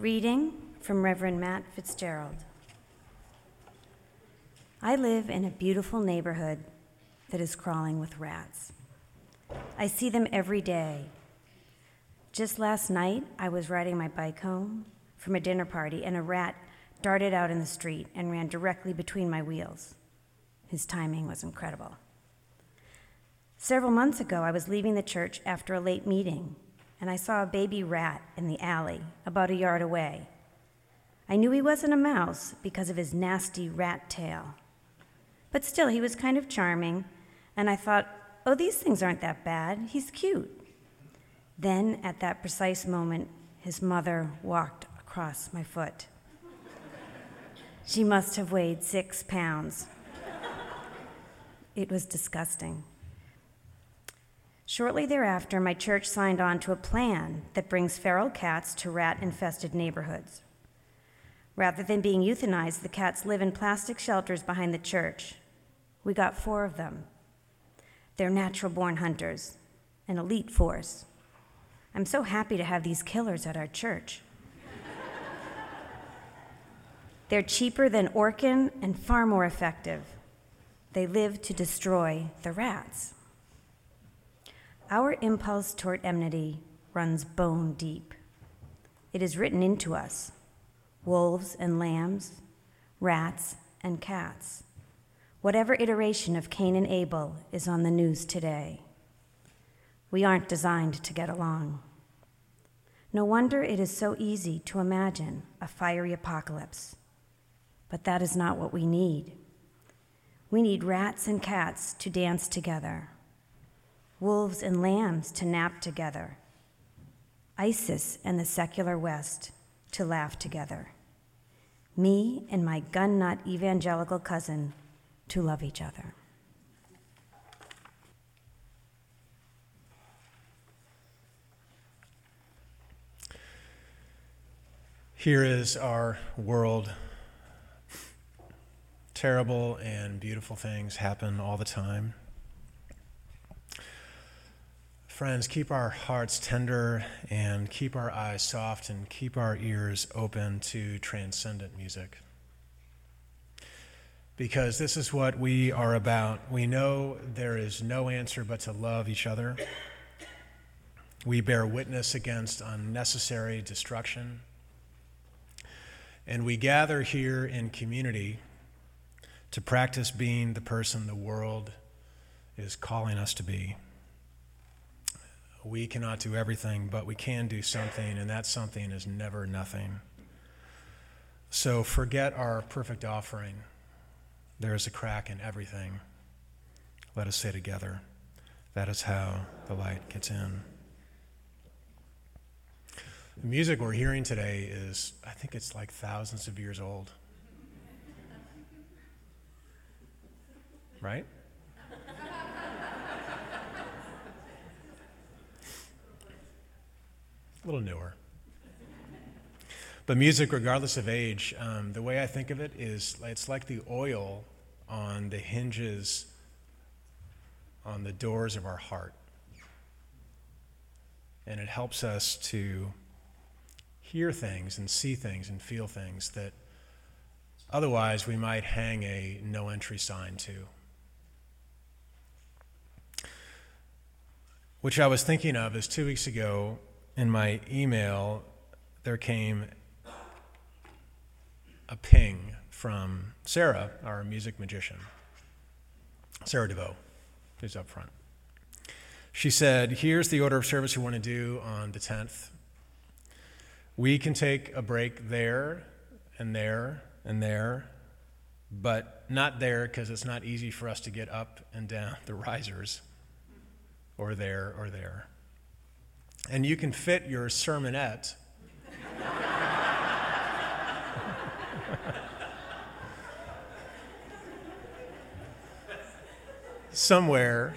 reading from Reverend Matt Fitzgerald. I live in a beautiful neighborhood that is crawling with rats. I see them every day. Just last night, I was riding my bike home from a dinner party, and a rat darted out in the street and ran directly between my wheels. His timing was incredible. Several months ago, I was leaving the church after a late meeting, and I saw a baby rat in the alley about a yard away. I knew he wasn't a mouse because of his nasty rat tail. But still, he was kind of charming, and I thought, oh, these things aren't that bad. He's cute. Then, at that precise moment, his mother walked across my foot. She must have weighed six pounds. It was disgusting. Shortly thereafter, my church signed on to a plan that brings feral cats to rat infested neighborhoods. Rather than being euthanized, the cats live in plastic shelters behind the church. We got four of them. They're natural born hunters, an elite force. I'm so happy to have these killers at our church. They're cheaper than Orkin and far more effective. They live to destroy the rats. Our impulse toward enmity runs bone deep. It is written into us wolves and lambs, rats and cats. Whatever iteration of Cain and Abel is on the news today. We aren't designed to get along. No wonder it is so easy to imagine a fiery apocalypse. But that is not what we need. We need rats and cats to dance together, wolves and lambs to nap together, ISIS and the secular West to laugh together, me and my gun nut evangelical cousin to love each other. Here is our world terrible and beautiful things happen all the time. Friends, keep our hearts tender and keep our eyes soft and keep our ears open to transcendent music. Because this is what we are about. We know there is no answer but to love each other. We bear witness against unnecessary destruction. And we gather here in community to practice being the person the world is calling us to be. We cannot do everything, but we can do something, and that something is never nothing. So forget our perfect offering. There is a crack in everything. Let us say together, that is how the light gets in. The music we're hearing today is, I think it's like thousands of years old. right? A little newer. But music, regardless of age, um, the way I think of it is it's like the oil on the hinges on the doors of our heart. And it helps us to hear things and see things and feel things that otherwise we might hang a no entry sign to. which I was thinking of is two weeks ago in my email, there came a ping from Sarah, our music magician, Sarah DeVoe, who's up front. She said, Here's the order of service we want to do on the 10th. We can take a break there and there and there, but not there because it's not easy for us to get up and down the risers or there or there. And you can fit your sermonette somewhere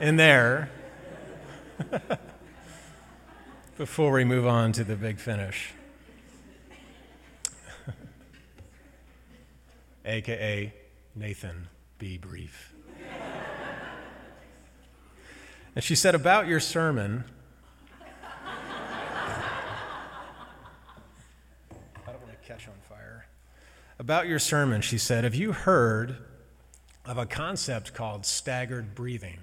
in there before we move on to the big finish. AKA Nathan, be brief. And she said, About your sermon, about your sermon, she said, Have you heard of a concept called staggered breathing?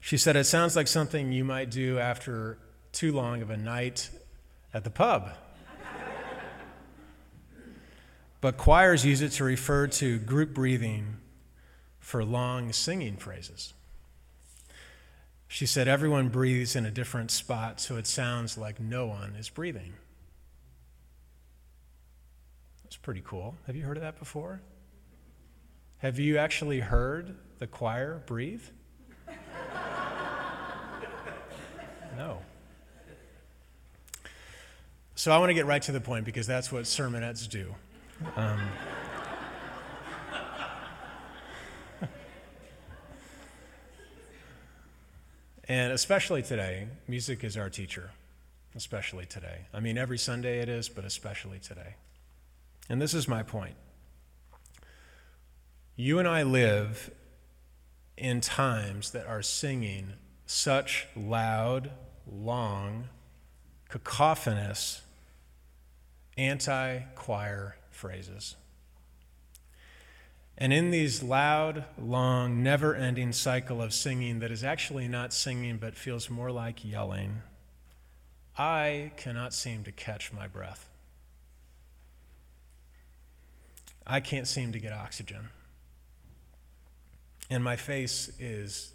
She said, It sounds like something you might do after too long of a night at the pub. but choirs use it to refer to group breathing for long singing phrases. She said, Everyone breathes in a different spot, so it sounds like no one is breathing. That's pretty cool. Have you heard of that before? Have you actually heard the choir breathe? no. So I want to get right to the point because that's what sermonettes do. Um, And especially today, music is our teacher, especially today. I mean, every Sunday it is, but especially today. And this is my point. You and I live in times that are singing such loud, long, cacophonous, anti choir phrases. And in these loud, long, never ending cycle of singing that is actually not singing but feels more like yelling, I cannot seem to catch my breath. I can't seem to get oxygen. And my face is,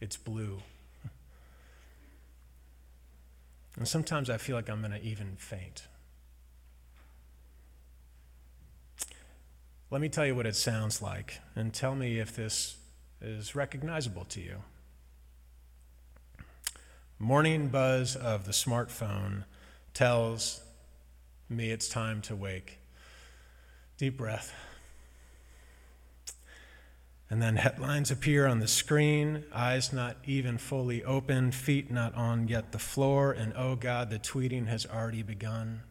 it's blue. And sometimes I feel like I'm going to even faint. Let me tell you what it sounds like, and tell me if this is recognizable to you. Morning buzz of the smartphone tells me it's time to wake. Deep breath. And then headlines appear on the screen, eyes not even fully open, feet not on yet the floor, and oh God, the tweeting has already begun.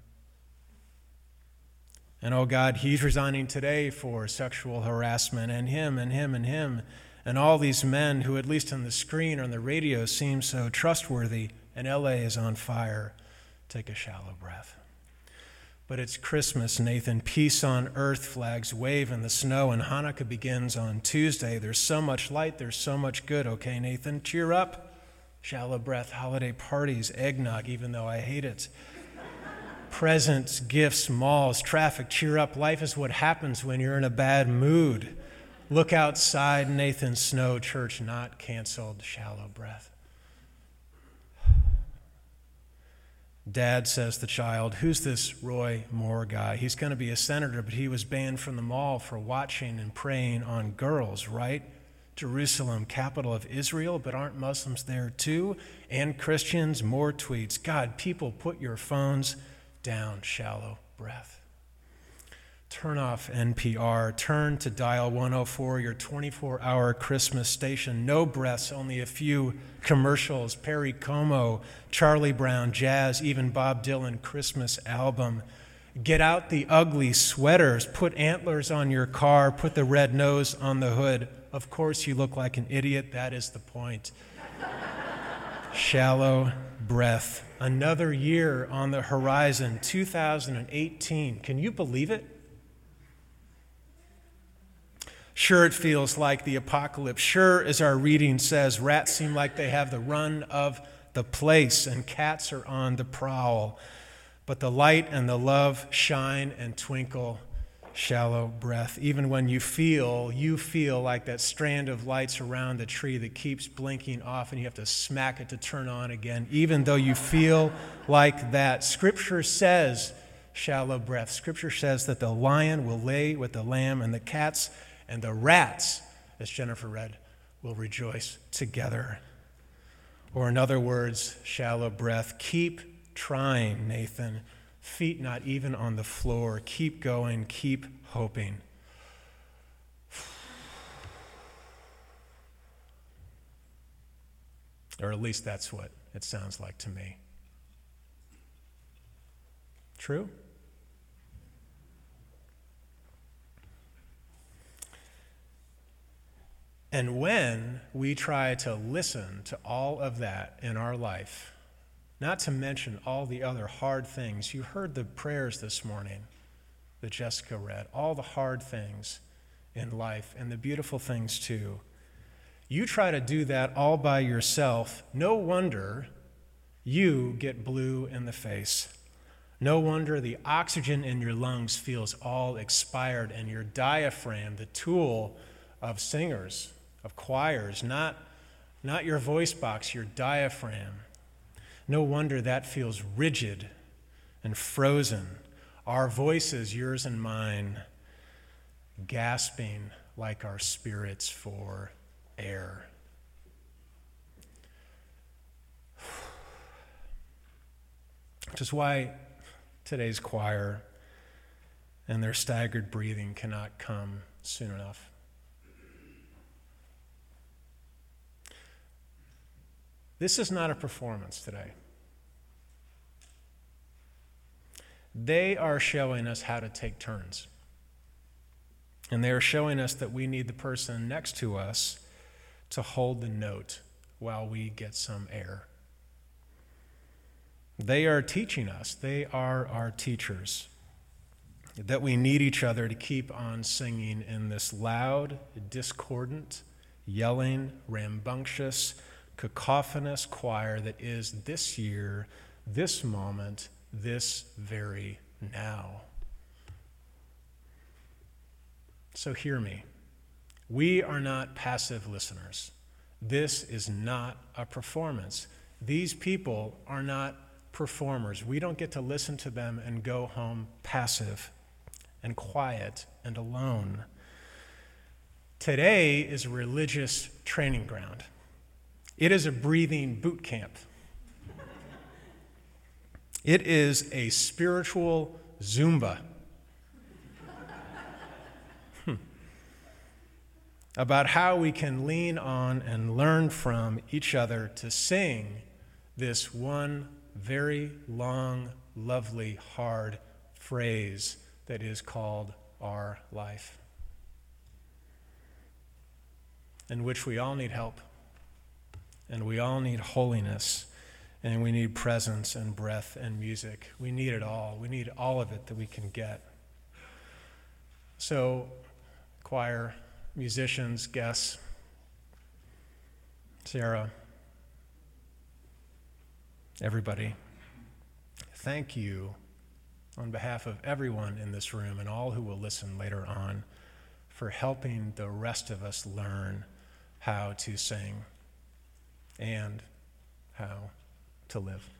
And oh God, he's resigning today for sexual harassment, and him, and him, and him, and all these men who, at least on the screen or on the radio, seem so trustworthy, and LA is on fire. Take a shallow breath. But it's Christmas, Nathan. Peace on earth flags wave in the snow, and Hanukkah begins on Tuesday. There's so much light, there's so much good. Okay, Nathan, cheer up. Shallow breath, holiday parties, eggnog, even though I hate it presents, gifts, malls, traffic, cheer up. Life is what happens when you're in a bad mood. Look outside, Nathan Snow, church not canceled, shallow breath. Dad says the child, Who's this Roy Moore guy? He's going to be a senator, but he was banned from the mall for watching and preying on girls, right? Jerusalem, capital of Israel, but aren't Muslims there too? And Christians? More tweets. God, people, put your phones down, shallow breath. Turn off NPR. Turn to dial 104, your 24 hour Christmas station. No breaths, only a few commercials. Perry Como, Charlie Brown, jazz, even Bob Dylan Christmas album. Get out the ugly sweaters. Put antlers on your car. Put the red nose on the hood. Of course, you look like an idiot. That is the point. Shallow breath. Another year on the horizon, 2018. Can you believe it? Sure, it feels like the apocalypse. Sure, as our reading says, rats seem like they have the run of the place and cats are on the prowl. But the light and the love shine and twinkle shallow breath. Even when you feel, you feel like that strand of lights around the tree that keeps blinking off and you have to smack it to turn on again. Even though you feel like that. Scripture says, shallow breath. Scripture says that the lion will lay with the lamb and the cats and the rats, as Jennifer read, will rejoice together. Or, in other words, shallow breath. Keep trying, Nathan feet not even on the floor. Keep going, keep hoping. Or at least that's what it sounds like to me. True? And when we try to listen to all of that in our life, not to mention all the other hard things. You heard the prayers this morning. that Jessica read, all the hard things in life and the beautiful things too. You try to do that all by yourself, no wonder you get blue in the face. No wonder the oxygen in your lungs feels all expired, and your diaphragm, the tool of singers, of choirs, not, not your voice box, your diaphragm. No wonder that feels rigid and frozen. Our voices, yours and mine, gasping like our spirits for air. Which is why today's choir and their staggered breathing cannot come soon enough. This is not a performance today. They are showing us how to take turns. And they are showing us that we need the person next to us to hold the note while we get some air. They are teaching us, they are our teachers, that we need each other to keep on singing in this loud, discordant, yelling, rambunctious, cacophonous choir that is this year, this moment, this very now. So hear me. We are not passive listeners. This is not a performance. These people are not performers. We don't get to listen to them and go home passive and quiet and alone. Today is a religious training ground, it is a breathing boot camp. It is a spiritual Zumba. Hmm. About how we can lean on and learn from each other to sing this one very long, lovely, hard phrase that is called our life, in which we all need help, and we all need holiness and we need presence and breath and music. We need it all. We need all of it that we can get. So, choir, musicians, guests, Sarah, everybody, thank you on behalf of everyone in this room and all who will listen later on for helping the rest of us learn how to sing and how to live.